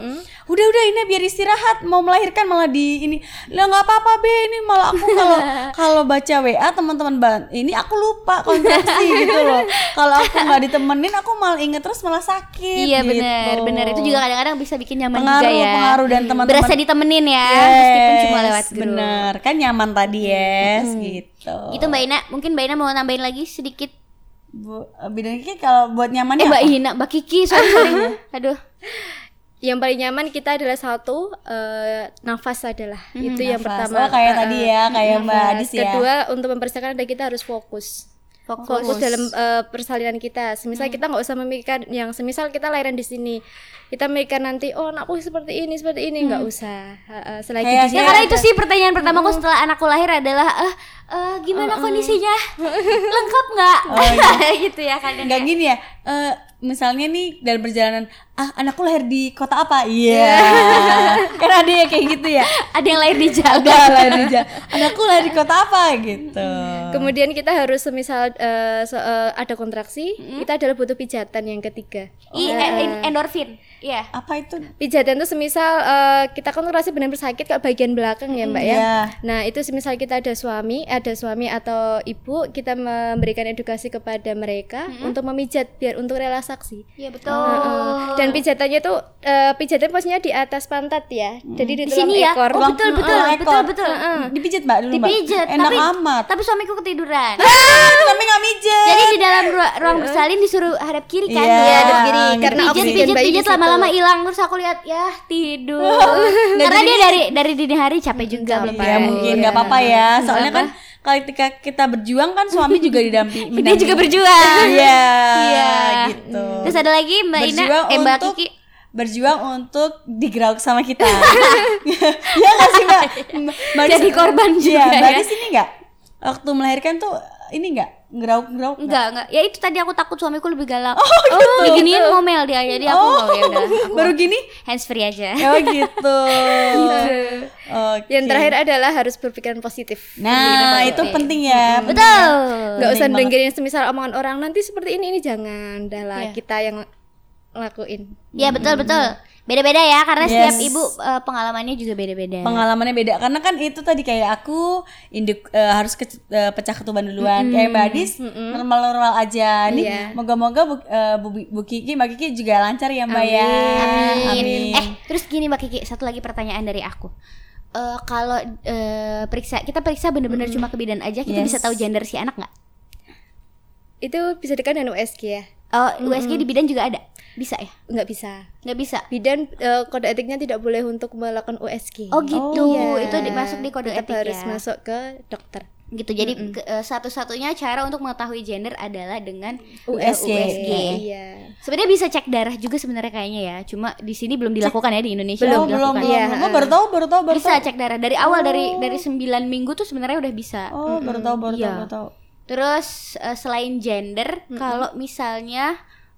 S2: udah udah ini biar istirahat mau melahirkan malah di ini lah nggak apa-apa be ini malah aku kalau kalau baca WA teman-teman ini aku lupa kontraksi gitu loh kalau aku nggak ditemenin aku malah inget terus malah sakit
S1: Iya
S2: gitu.
S1: benar, benar itu juga kadang-kadang bisa bikin nyaman
S2: pengaruh
S1: juga ya.
S2: pengaruh dan teman-teman
S1: Berasa ditemenin ya, meskipun cuma lewat grup.
S2: bener kan nyaman tadi yes gitu
S1: Gitu Mbak Ina, mungkin Mbak Ina mau nambahin lagi sedikit.
S2: Bu, bidang Kiki kalau buat nyamannya
S1: Eh Mbak
S2: apa?
S1: Ina, Mbak Kiki, sorry sorry. Aduh.
S3: yang paling nyaman kita adalah satu eh, nafas adalah itu yang
S2: Nafas.
S3: pertama
S2: oh kayak
S3: Eh,
S2: tadi ya kayak Mbak. Adis ya
S3: kedua untuk mempersiapkan adalah kita harus fokus
S1: Fokus.
S3: fokus dalam eh, persalinan kita. Semisal kita nggak usah memikirkan yang semisal kita lahiran di sini, kita mikir nanti oh anakku seperti ini seperti ini nggak usah. Heeh, selagi
S2: Kayak
S3: di sini
S1: Ya karena
S3: ada-
S1: itu sih pertanyaan pertamaku setelah anakku lahir adalah eh eh, gimana kondisinya? Lengkap nggak? gitu ya kadang.
S2: nggak gini ya eh, misalnya nih dalam perjalanan ah anakku lahir di kota apa iya kan ada ya kayak gitu ya
S1: Ada yang lahir di jalan.
S2: ada lahir di Ja- anakku lahir di kota apa gitu
S3: Kemudian kita harus semisal eh, se- eh, ada kontraksi, kita adalah butuh pijatan yang ketiga.
S1: I, eh, in- endorfin. Iya.
S2: apa itu
S3: Pijatan itu semisal eh, kita kontraksi benar-benar sakit ke bagian belakang ya mbak ya.
S2: Iya.
S3: Nah itu semisal kita ada suami, ada suami atau ibu, kita memberikan edukasi kepada mereka untuk memijat biar untuk relaksasi.
S1: Iya betul.
S3: Heeh. Dan pijatannya tuh eh, pijatan posisinya di atas pantat ya. Jadi di,
S1: Di
S3: tulang
S1: sini ya.
S3: ekor.
S1: Oh, betul betul
S2: Tulang
S1: betul betul.
S2: dipijit mbak dulu mbak
S1: Dipijat,
S2: enak
S1: tapi
S2: amat
S1: tapi suamiku ketiduran.
S2: ah, tapi nggak mijet
S1: Jadi di dalam ruang, bersalin disuruh hadap kiri kan?
S2: Iya,
S3: Iya, hadap kiri. Karena
S1: pijat pijat pijat
S3: situ.
S1: Lama-lama hilang terus aku lihat ya tidur. Karena dia dari dari dini hari capek juga belum
S2: ya mungkin nggak apa-apa ya. Soalnya kan kalau ketika kita berjuang kan suami juga didampingi
S1: Dia juga berjuang.
S2: iya
S1: Iya.
S2: gitu.
S1: Terus ada lagi Mbak Ina, eh Mbak Kiki.
S2: berjuang untuk digerak sama kita. Ya nggak sih mbak?
S1: Jadi korban juga
S2: Iya, mbak
S1: ya.
S2: Adis ini nggak? Waktu melahirkan tuh ini nggak Ngerauk-ngerauk nggak?
S1: Enggak, enggak. Ya itu tadi aku takut suamiku lebih galak.
S2: Oh, gitu.
S1: diginiin ngomel dia. Jadi aku
S2: Oh,
S1: oh, ya udah.
S2: baru gini?
S1: hands free aja.
S2: Oh gitu. Oke.
S3: Yang terakhir adalah harus berpikiran positif.
S2: Nah, itu penting ya.
S1: Betul.
S3: Nggak usah dengerin semisal omongan orang nanti seperti ini ini jangan. Udah lah
S1: Iya.
S3: kita yang lakuin.
S1: Ya betul betul. Beda-beda ya karena
S2: Yes.
S1: setiap ibu eh, pengalamannya juga beda-beda.
S2: Pengalamannya beda karena kan itu tadi kayak aku induk eh, harus ke- eh, pecah ketuban duluan kayak Mbak Adis normal-normal aja nih
S3: Iya.
S2: moga-moga Bu, eh, Bu, Bu Kiki Mbak Kiki juga lancar ya Mbak ya
S1: Amin. Eh, terus gini Mbak Kiki, satu lagi pertanyaan dari aku. Eh kalau eh, periksa kita periksa bener-bener cuma ke bidan aja, kita
S2: Yes.
S1: bisa tahu gender si anak nggak?
S3: Itu bisa dekat dengan USG ya?
S1: Oh, USG di bidan juga ada? Bisa ya?
S3: Nggak bisa.
S1: Nggak bisa.
S3: Bidan eh, kode etiknya tidak boleh untuk melakukan USG.
S1: Oh gitu.
S3: Iya.
S1: Itu dimasuk di kode
S3: Tetap
S1: etik
S3: harus
S1: ya.
S3: masuk ke dokter.
S1: Gitu. Jadi ke- eh, satu-satunya cara untuk mengetahui gender adalah dengan
S2: USG.
S1: USG.
S3: Iya.
S1: Sebenarnya bisa cek darah juga sebenarnya kayaknya ya. Cuma di sini belum dilakukan ya di Indonesia
S2: belum belum belum
S3: Iya,
S2: belum. Oh, baru tahu baru tahu baru
S1: Bisa
S2: tahu
S1: cek darah dari awal dari dari 9 minggu tuh sebenarnya udah bisa.
S2: oh baru tahu baru tahu
S1: Iya.
S2: baru tahu
S1: Terus eh, selain gender, kalau misalnya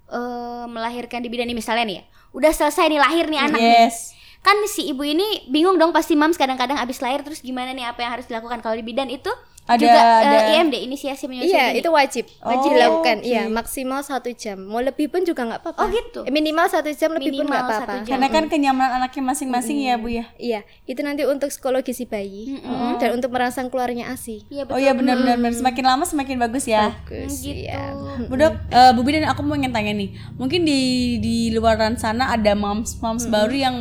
S1: eh, melahirkan di bidan nih misalnya nih ya, udah selesai nih lahir nih anak nih.
S2: yes.
S1: Kan si ibu ini bingung dong pasti mams kadang-kadang abis lahir terus gimana nih apa yang harus dilakukan kalau di bidan itu
S2: Ada-
S1: juga eh,
S2: ada.
S1: IMD inisiasi menyusui
S3: Iya,
S1: dini.
S3: itu wajib.
S2: Oh,
S3: Wajib dilakukan.
S2: oke.
S3: Iya, maksimal satu jam. Mau lebih pun juga nggak apa-apa.
S1: Oh, gitu?
S3: Eh, Minimal satu jam, lebih pun
S1: Minimal
S3: nggak
S1: satu
S3: apa-apa.
S2: karena kan kenyamanan anaknya masing-masing ya Bu ya
S3: Iya, itu nanti untuk psikologi si bayi dan untuk merangsang keluarnya ASI.
S1: Iya
S2: oh
S1: betul.
S2: iya benar benar benar. semakin lama semakin bagus ya
S3: Bagus,
S1: gitu.
S3: iya.
S2: Bu Dok, eh, Bu Bidan aku mau ingin tanya nih. Mungkin di di luaran sana ada moms moms baru yang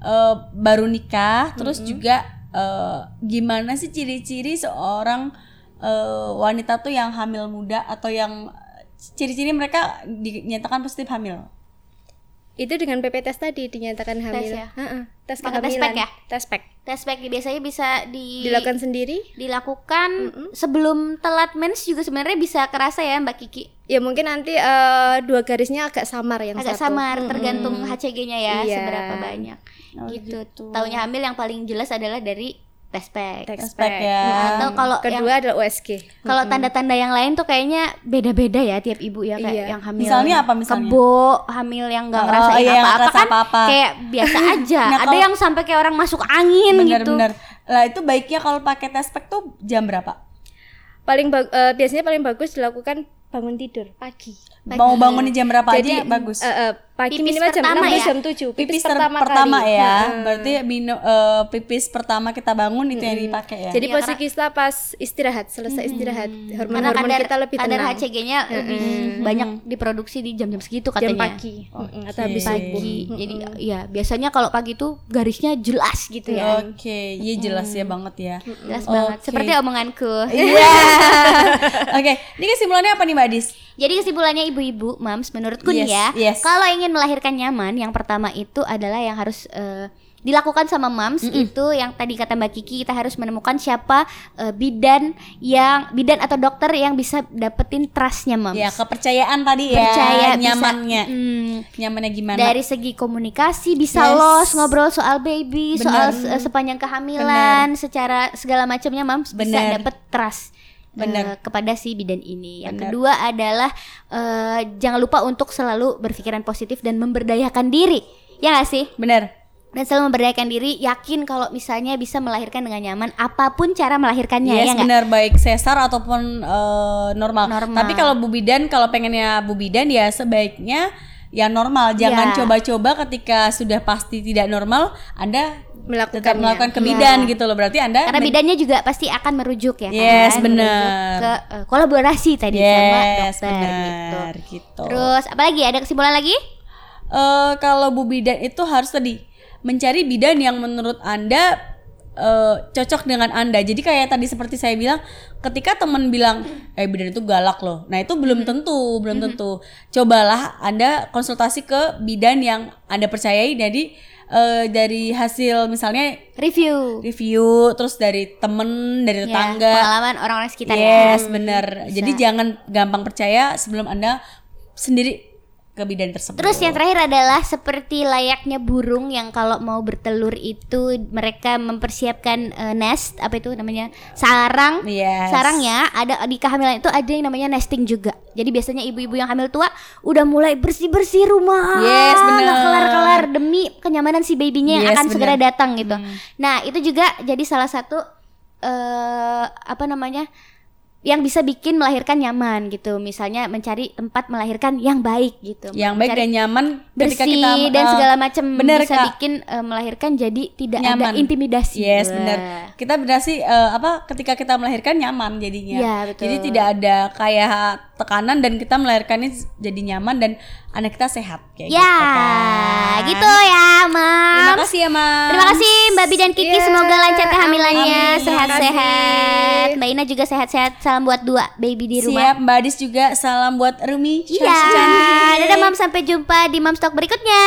S2: eh, baru nikah, terus juga eh, gimana sih ciri-ciri seorang eh, wanita tuh yang hamil muda atau yang ciri-ciri mereka dinyatakan positif hamil?
S3: Itu dengan PP test tadi dinyatakan hamil.
S1: ya?
S3: Heeh, tes
S1: Pakai tes
S3: kehamilan.
S1: pack ya?
S3: Tes pack.
S1: Tes pack biasanya bisa di
S3: Dilakukan sendiri?
S1: dilakukan sebelum telat mens juga sebenarnya bisa kerasa ya Mbak Kiki.
S3: Ya mungkin nanti eh, dua garisnya agak samar yang
S1: Agak
S3: satu.
S1: samar tergantung HCG-nya ya
S3: Iya.
S1: seberapa banyak. Gitu. Taunya hamil yang paling jelas adalah dari tes pack.
S3: Tes
S2: Aspek
S3: pack.
S2: ya.
S1: Atau kalau yang
S3: Kedua adalah USG.
S1: kalau tanda-tanda yang lain tuh kayaknya beda-beda ya tiap ibu ya kayak
S3: Iya.
S1: yang hamil.
S2: Misalnya apa misalnya?
S1: Kebo, hamil yang nggak
S2: Oh,
S1: ngerasain
S2: iya, yang
S1: apa-apa
S2: ngerasa
S1: kan
S2: apa-apa.
S1: kayak biasa aja.
S2: Nah,
S1: Ada yang sampai kayak orang masuk angin gitu.
S2: Bener-bener. Lah itu baiknya kalau pakai tes pack tuh jam berapa?
S3: Paling eh, biasanya paling bagus dilakukan bangun tidur pagi.
S2: Mau bangunnya jam berapa
S3: Jadi,
S2: aja bagus.
S3: eh, eh, pagi
S1: Pipis
S3: minimal jam
S1: pertama
S3: 6
S1: ya?
S3: jam 7. Pipis,
S2: pipis ter-
S3: pertama,
S2: pertama
S3: kali.
S2: ya.
S3: Heeh.
S2: Berarti mino, eh, pipis pertama kita bangun itu yang dipakai ya.
S3: Jadi
S1: Iya,
S3: posisi kita pas istirahat, selesai istirahat,
S1: Karena
S3: hormon-hormon
S1: kadar,
S3: kita lebih
S1: kadar
S3: tenang.
S1: HCG-nya lebih banyak diproduksi di jam-jam segitu
S3: jam
S1: katanya.
S3: pagi Mm-mm, atau habis
S1: Pagi.
S3: subuh.
S1: Jadi ya biasanya kalau pagi tuh garisnya jelas gitu ya.
S2: Oke, iya jelas ya banget ya.
S1: Jelas banget.
S2: Oke.
S1: Seperti omonganku.
S2: Iya. Oke, ini kesimpulannya apa nih Mbak Dis?
S1: Jadi kesimpulannya ibu-ibu, mams, menurutku
S2: Yes,
S1: nih ya,
S2: yes.
S1: kalau ingin melahirkan nyaman, yang pertama itu adalah yang harus eh, dilakukan sama mams itu yang tadi kata Mbak Kiki kita harus menemukan siapa eh, bidan yang bidan atau dokter yang bisa dapetin trustnya mams.
S2: Ya, kepercayaan tadi ya,
S1: Percaya bisa-
S2: nyamannya.
S1: Hmm,
S2: Nyamannya gimana?
S1: dari segi komunikasi bisa
S2: Yes.
S1: los ngobrol soal baby, soal
S2: Bener.
S1: eh, sepanjang kehamilan, secara segala macamnya mams bisa
S2: Bener.
S1: dapet trust. Eh,
S2: Bener.
S1: kepada si bidan ini. Yang
S2: Bener.
S1: kedua adalah eh, jangan lupa untuk selalu berpikiran positif dan memberdayakan diri. Ya gak sih?
S2: Bener.
S1: Dan selalu memberdayakan diri, yakin kalau misalnya bisa melahirkan dengan nyaman apa pun cara melahirkannya
S2: Yes,
S1: ya
S2: benar baik sesar ataupun eh, normal.
S1: Normal.
S2: Tapi kalau Bu Bidan kalau pengennya Bu Bidan ya sebaiknya ya normal. Jangan
S1: Ya.
S2: coba-coba ketika sudah pasti tidak normal Anda
S3: Melakukannya.
S2: tetap melakukan ke bidan gitu loh. Berarti Anda
S1: Karena bidannya juga pasti akan merujuk ya
S2: Yes,
S1: kan?
S2: bener.
S1: Merujuk ke eh, kolaborasi tadi sama
S2: Yes,
S1: dokter gitu.
S2: benar gitu.
S1: Terus apa lagi? Ada kesimpulan lagi?
S2: eh kalau Bu Bidan itu harus tadi mencari bidan yang menurut Anda eh, cocok dengan Anda. Jadi kayak tadi seperti saya bilang, ketika teman bilang, "Eh, bidan itu galak loh." Nah, itu belum tentu, belum tentu. Cobalah Anda konsultasi ke bidan yang Anda percayai jadi eh, dari hasil misalnya
S1: Review.
S2: review terus dari temen, dari
S1: Ya,
S2: tetangga.
S1: pengalaman orang-orang sekitar ya.
S2: Yes, bener. Jadi jangan gampang percaya sebelum Anda sendiri ke bidan tersebut.
S1: Terus yang terakhir adalah seperti layaknya burung yang kalau mau bertelur itu mereka mempersiapkan eh, nest apa itu namanya sarang.
S2: Yes.
S1: Sarangnya ada di kehamilan itu ada yang namanya nesting juga. Jadi biasanya ibu-ibu yang hamil tua udah mulai bersih-bersih rumah.
S2: Yes,
S1: nggak kelar-kelar demi kenyamanan si babynya yang
S2: Yes,
S1: akan segera
S2: bener.
S1: datang gitu. Nah, itu juga jadi salah satu eh apa namanya? Yang bisa bikin melahirkan nyaman gitu. Misalnya mencari tempat melahirkan yang baik gitu.
S2: yang baik dan nyaman ketika
S1: bersih
S2: kita
S1: dan
S2: eh,
S1: segala macam bisa
S2: Kak.
S1: bikin eh, melahirkan jadi tidak ada
S2: Nyaman.
S1: intimidasi.
S2: Yes,
S1: Wah.
S2: benar. Kita berarti eh, apa ketika kita melahirkan nyaman jadinya.
S1: Iya, betul.
S2: Jadi tidak ada kayak tekanan dan kita melahirkannya jadi nyaman dan anak kita sehat kayak
S1: Ya,
S2: gitu kan.
S1: gitu ya, Mam.
S2: Terima kasih ya, Mam.
S1: Terima kasih Mbak Bi dan Kiki,
S3: Iya,
S1: semoga lancar kehamilannya, sehat-sehat. Mbak Ina juga sehat-sehat. Salam buat dua baby di rumah.
S2: Siap, Mbak Adis juga salam buat Rumi.
S1: Iya, dadah Mam sampai jumpa di Mam Stock berikutnya.